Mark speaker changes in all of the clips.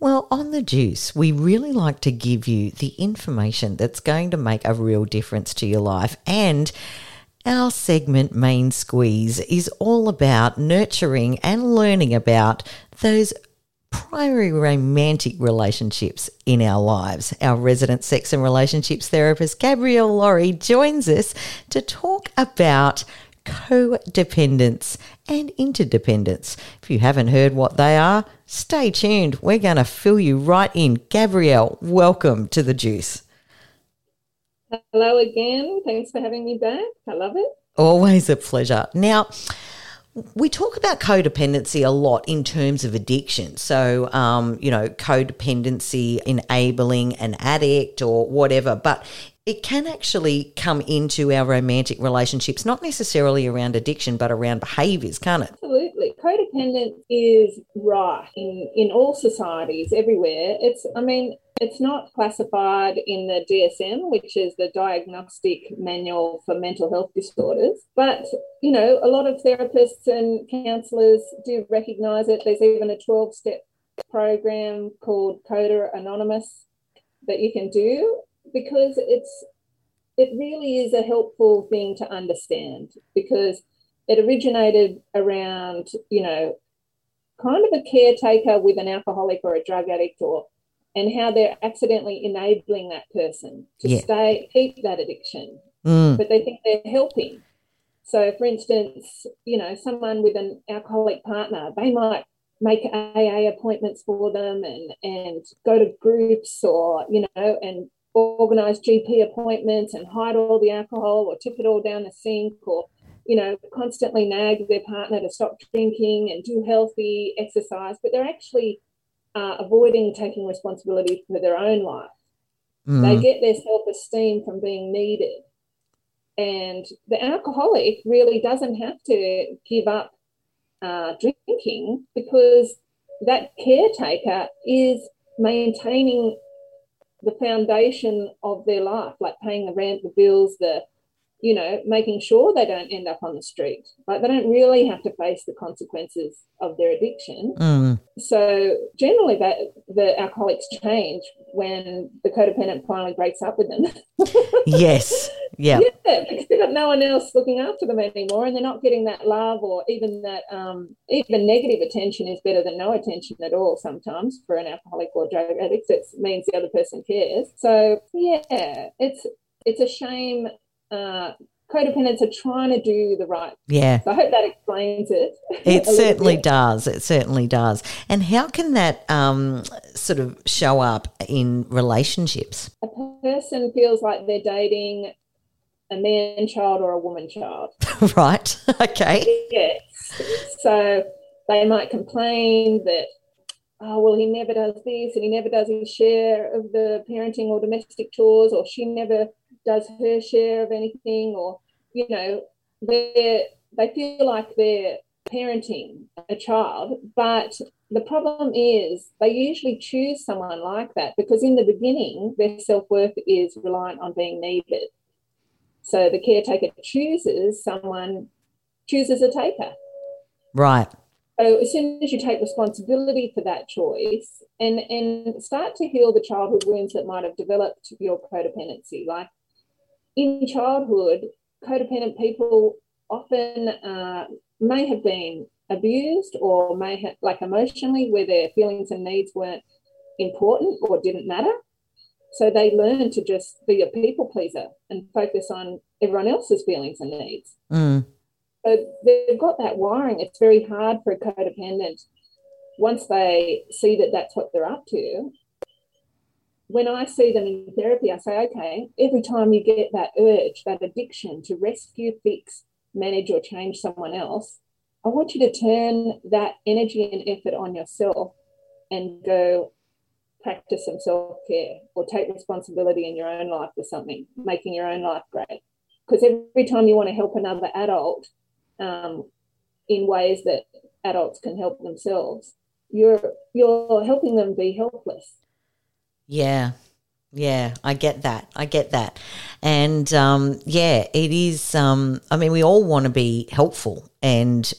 Speaker 1: Well, on the juice, we really like to give you the information that's going to make a real difference to your life. And our segment, Main Squeeze, is all about nurturing and learning about those primary romantic relationships in our lives. Our resident sex and relationships therapist, Gabrielle Lawrie, joins us to talk about codependence and interdependence. If you haven't heard what they are, stay tuned. We're going to fill you right in. Gabrielle, welcome to the juice.
Speaker 2: Hello again. Thanks for having me back. I love it.
Speaker 1: Always a pleasure. Now, we talk about codependency a lot in terms of addiction. So, um, you know, codependency enabling an addict or whatever. But it can actually come into our romantic relationships, not necessarily around addiction, but around behaviours, can't it?
Speaker 2: Absolutely. Codependence is right in, in all societies, everywhere. It's, I mean, it's not classified in the DSM, which is the Diagnostic Manual for Mental Health Disorders. But, you know, a lot of therapists and counsellors do recognise it. There's even a 12 step program called Coda Anonymous that you can do because it's it really is a helpful thing to understand because it originated around, you know, kind of a caretaker with an alcoholic or a drug addict or and how they're accidentally enabling that person to yeah. stay keep that addiction mm. but they think they're helping so for instance you know someone with an alcoholic partner they might make aa appointments for them and and go to groups or you know and organize gp appointments and hide all the alcohol or tip it all down the sink or you know constantly nag their partner to stop drinking and do healthy exercise but they're actually uh, avoiding taking responsibility for their own life. Mm. They get their self esteem from being needed. And the alcoholic really doesn't have to give up uh, drinking because that caretaker is maintaining the foundation of their life, like paying the rent, the bills, the you know, making sure they don't end up on the street. Like they don't really have to face the consequences of their addiction. Mm. So generally, that the alcoholics change when the codependent finally breaks up with them.
Speaker 1: yes. Yeah.
Speaker 2: Yeah, because they've got no one else looking after them anymore, and they're not getting that love or even that um, even negative attention is better than no attention at all. Sometimes for an alcoholic or drug addict, it means the other person cares. So yeah, it's it's a shame uh, codependents are trying to do the right.
Speaker 1: Yeah.
Speaker 2: So I hope that explains it.
Speaker 1: It certainly does. It certainly does. And how can that um, sort of show up in relationships?
Speaker 2: A person feels like they're dating a man child or a woman child.
Speaker 1: right. Okay.
Speaker 2: Yes. So they might complain that oh, well, he never does this and he never does his share of the parenting or domestic chores, or she never does her share of anything, or you know, they they feel like they're parenting a child, but the problem is they usually choose someone like that because in the beginning their self-worth is reliant on being needed. So the caretaker chooses someone chooses a taker.
Speaker 1: Right.
Speaker 2: So as soon as you take responsibility for that choice and and start to heal the childhood wounds that might have developed your codependency, like in childhood, codependent people often uh, may have been abused or may have, like emotionally, where their feelings and needs weren't important or didn't matter. So they learn to just be a people pleaser and focus on everyone else's feelings and needs. Mm. So they've got that wiring. It's very hard for a codependent once they see that that's what they're up to when I see them in therapy, I say, okay, every time you get that urge, that addiction to rescue, fix, manage, or change someone else, I want you to turn that energy and effort on yourself and go practice some self care or take responsibility in your own life for something, making your own life great. Because every time you want to help another adult um, in ways that adults can help themselves, you're you're helping them be helpless
Speaker 1: yeah. Yeah, I get that. I get that. And um, yeah, it is. Um, I mean, we all want to be helpful and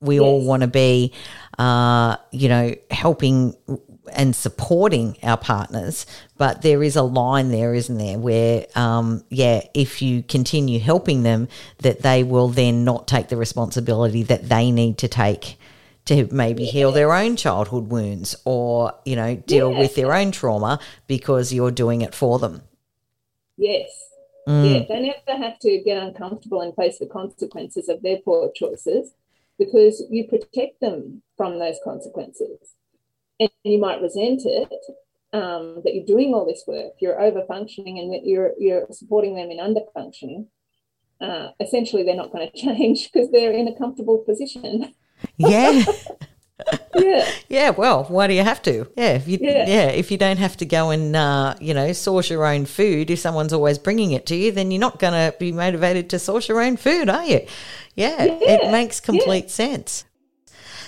Speaker 1: we yes. all want to be, uh, you know, helping and supporting our partners, but there is a line there, isn't there, where, um, yeah, if you continue helping them, that they will then not take the responsibility that they need to take to maybe yeah. heal their own childhood wounds or, you know, deal yeah. with their own trauma because you're doing it for them.
Speaker 2: Yes. Mm. Yeah, they never have to get uncomfortable and face the consequences of their poor choices because you protect them from those consequences and you might resent it um, that you're doing all this work, you're over functioning, and that you're you're supporting them in under functioning. Uh, essentially, they're not going to change because they're in a comfortable position.
Speaker 1: Yeah.
Speaker 2: yeah.
Speaker 1: Yeah. Well, why do you have to? Yeah. If you, yeah. yeah. If you don't have to go and, uh, you know, source your own food, if someone's always bringing it to you, then you're not going to be motivated to source your own food, are you? Yeah. yeah. It makes complete yeah. sense.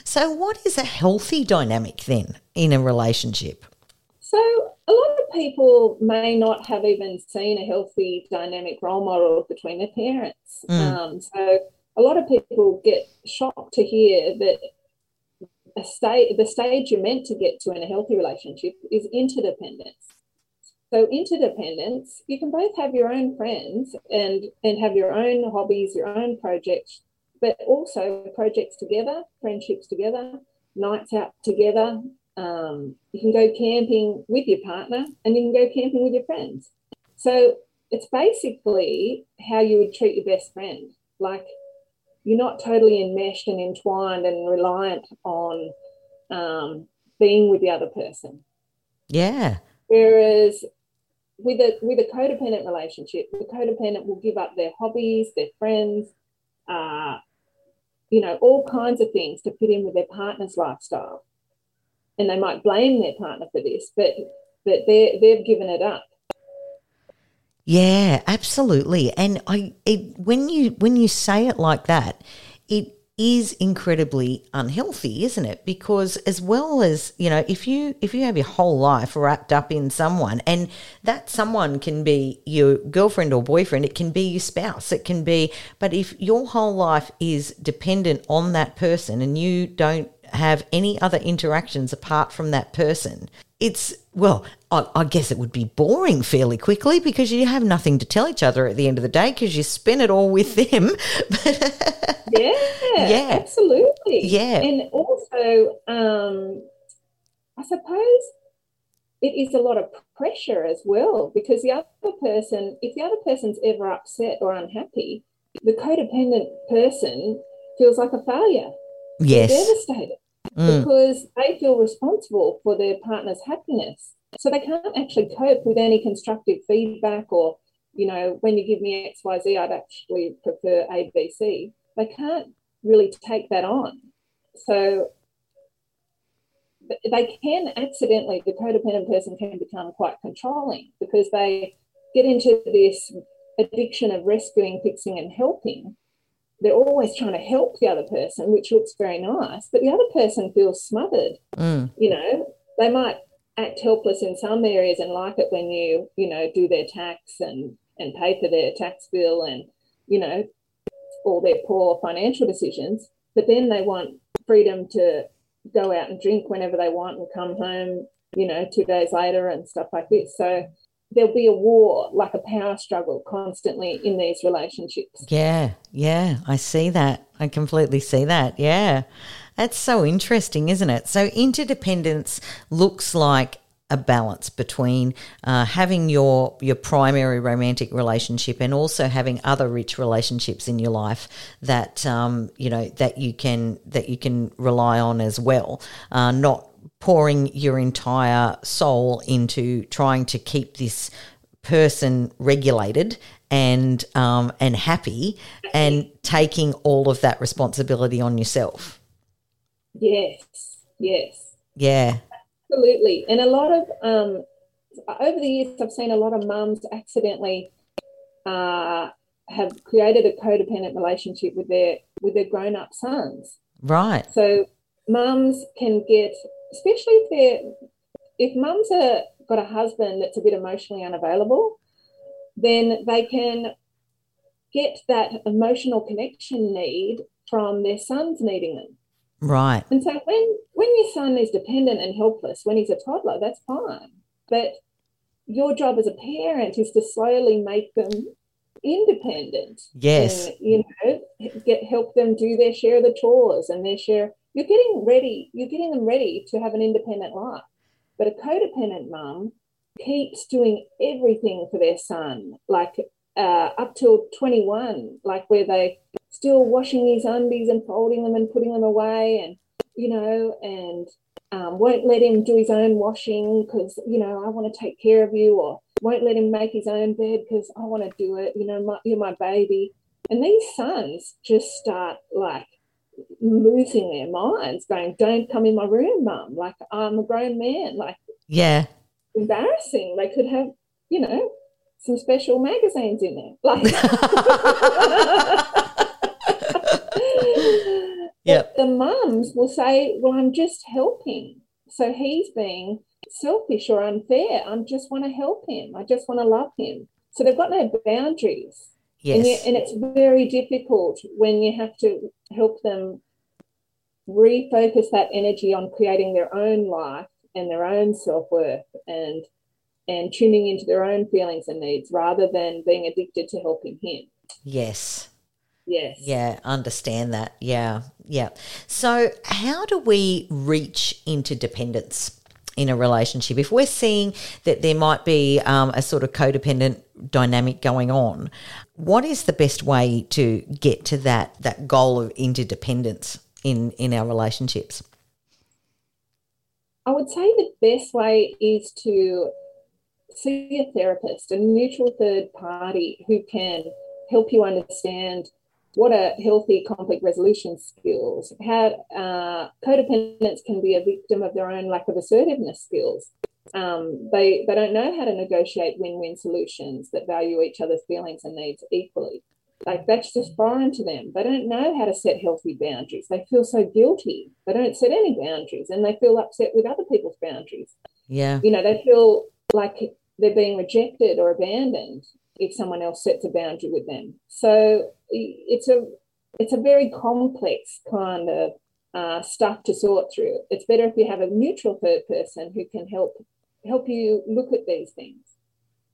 Speaker 1: So, what is a healthy dynamic then in a relationship?
Speaker 2: So, a lot of people may not have even seen a healthy dynamic role model between their parents. Mm. Um, so, a lot of people get shocked to hear that a state, the stage you're meant to get to in a healthy relationship is interdependence. So interdependence, you can both have your own friends and and have your own hobbies, your own projects, but also projects together, friendships together, nights out together. Um, you can go camping with your partner and you can go camping with your friends. So it's basically how you would treat your best friend. Like you're not totally enmeshed and entwined and reliant on um, being with the other person.
Speaker 1: Yeah.
Speaker 2: Whereas with a with a codependent relationship, the codependent will give up their hobbies, their friends, uh, you know, all kinds of things to fit in with their partner's lifestyle. And they might blame their partner for this, but but they they've given it up.
Speaker 1: Yeah, absolutely. And I it, when you when you say it like that, it is incredibly unhealthy, isn't it? Because as well as, you know, if you if you have your whole life wrapped up in someone and that someone can be your girlfriend or boyfriend, it can be your spouse, it can be but if your whole life is dependent on that person and you don't have any other interactions apart from that person, it's well, I, I, guess it would be boring fairly quickly because you have nothing to tell each other at the end of the day because you spend it all with them.
Speaker 2: yeah, yeah, absolutely.
Speaker 1: Yeah,
Speaker 2: and also, um, I suppose it is a lot of pressure as well because the other person, if the other person's ever upset or unhappy, the codependent person feels like a failure.
Speaker 1: Yes,
Speaker 2: They're devastated mm. because they feel responsible for their partner's happiness. So they can't actually cope with any constructive feedback or, you know, when you give me XYZ, I'd actually prefer ABC. They can't really take that on. So they can accidentally, the codependent person can become quite controlling because they get into this addiction of rescuing, fixing, and helping they're always trying to help the other person, which looks very nice, but the other person feels smothered.
Speaker 1: Mm.
Speaker 2: You know, they might act helpless in some areas and like it when you, you know, do their tax and, and pay for their tax bill and, you know, all their poor financial decisions. But then they want freedom to go out and drink whenever they want and come home, you know, two days later and stuff like this. So there'll be a war, like a power struggle constantly in these relationships.
Speaker 1: Yeah, yeah, I see that. I completely see that. Yeah. That's so interesting, isn't it? So, interdependence looks like a balance between uh, having your your primary romantic relationship and also having other rich relationships in your life that um, you know that you can that you can rely on as well. Uh, not pouring your entire soul into trying to keep this person regulated and um, and happy and taking all of that responsibility on yourself.
Speaker 2: Yes, yes,
Speaker 1: yeah,
Speaker 2: absolutely. And a lot of um, over the years, I've seen a lot of mums accidentally uh, have created a codependent relationship with their with their grown up sons.
Speaker 1: Right.
Speaker 2: So mums can get especially if they're if mums are got a husband that's a bit emotionally unavailable, then they can get that emotional connection need from their sons needing them.
Speaker 1: Right.
Speaker 2: And so when when your son is dependent and helpless when he's a toddler, that's fine. But your job as a parent is to slowly make them independent.
Speaker 1: Yes.
Speaker 2: And, you know, get help them do their share of the chores and their share. You're getting ready. You're getting them ready to have an independent life. But a codependent mum keeps doing everything for their son, like uh, up till 21, like where they still washing his undies and folding them and putting them away, and you know, and um, won't let him do his own washing because you know I want to take care of you, or won't let him make his own bed because I want to do it. You know, my, you're my baby, and these sons just start like losing their minds, going, "Don't come in my room, mum. Like I'm a grown man. Like
Speaker 1: yeah,
Speaker 2: embarrassing. They could have, you know, some special magazines in there. Like
Speaker 1: Yep.
Speaker 2: the mums will say, Well, I'm just helping. So he's being selfish or unfair. I just want to help him. I just want to love him. So they've got no boundaries. And, you,
Speaker 1: yes,
Speaker 2: and it's very difficult when you have to help them refocus that energy on creating their own life and their own self-worth and and tuning into their own feelings and needs rather than being addicted to helping him.
Speaker 1: yes.
Speaker 2: Yes.
Speaker 1: Yeah, understand that. Yeah, yeah. So, how do we reach interdependence in a relationship? If we're seeing that there might be um, a sort of codependent dynamic going on, what is the best way to get to that that goal of interdependence in in our relationships?
Speaker 2: I would say the best way is to see a therapist, a neutral third party who can help you understand what are healthy conflict resolution skills, how uh, codependents can be a victim of their own lack of assertiveness skills. Um, they, they don't know how to negotiate win win solutions that value each other's feelings and needs equally. Like that's just foreign to them. They don't know how to set healthy boundaries. They feel so guilty. They don't set any boundaries and they feel upset with other people's boundaries.
Speaker 1: Yeah,
Speaker 2: You know, they feel like they're being rejected or abandoned if someone else sets a boundary with them. So it's a it's a very complex kind of uh, stuff to sort through. It's better if you have a neutral third person who can help help you look at these things.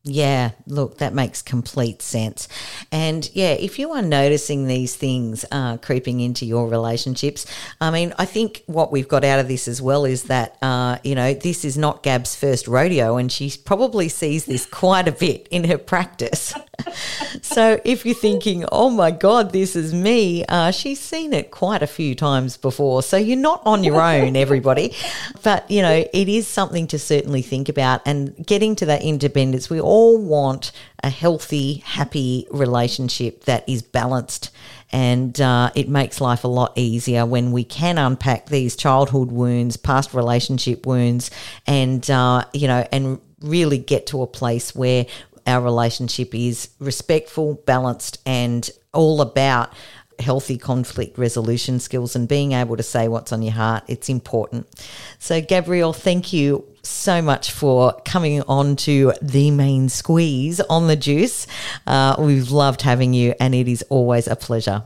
Speaker 1: Yeah, look, that makes complete sense. And yeah, if you are noticing these things uh, creeping into your relationships, I mean, I think what we've got out of this as well is that, uh, you know, this is not Gab's first rodeo and she probably sees this quite a bit in her practice. so if you're thinking, oh my God, this is me, uh, she's seen it quite a few times before. So you're not on your own, everybody. But, you know, it is something to certainly think about. And getting to that independence, we all want a healthy, happy relationship that is balanced. And uh, it makes life a lot easier when we can unpack these childhood wounds, past relationship wounds, and, uh, you know, and really get to a place where our relationship is respectful, balanced, and all about healthy conflict resolution skills and being able to say what's on your heart. It's important. So, Gabrielle, thank you so much for coming on to the main squeeze on the juice. Uh, we've loved having you, and it is always a pleasure.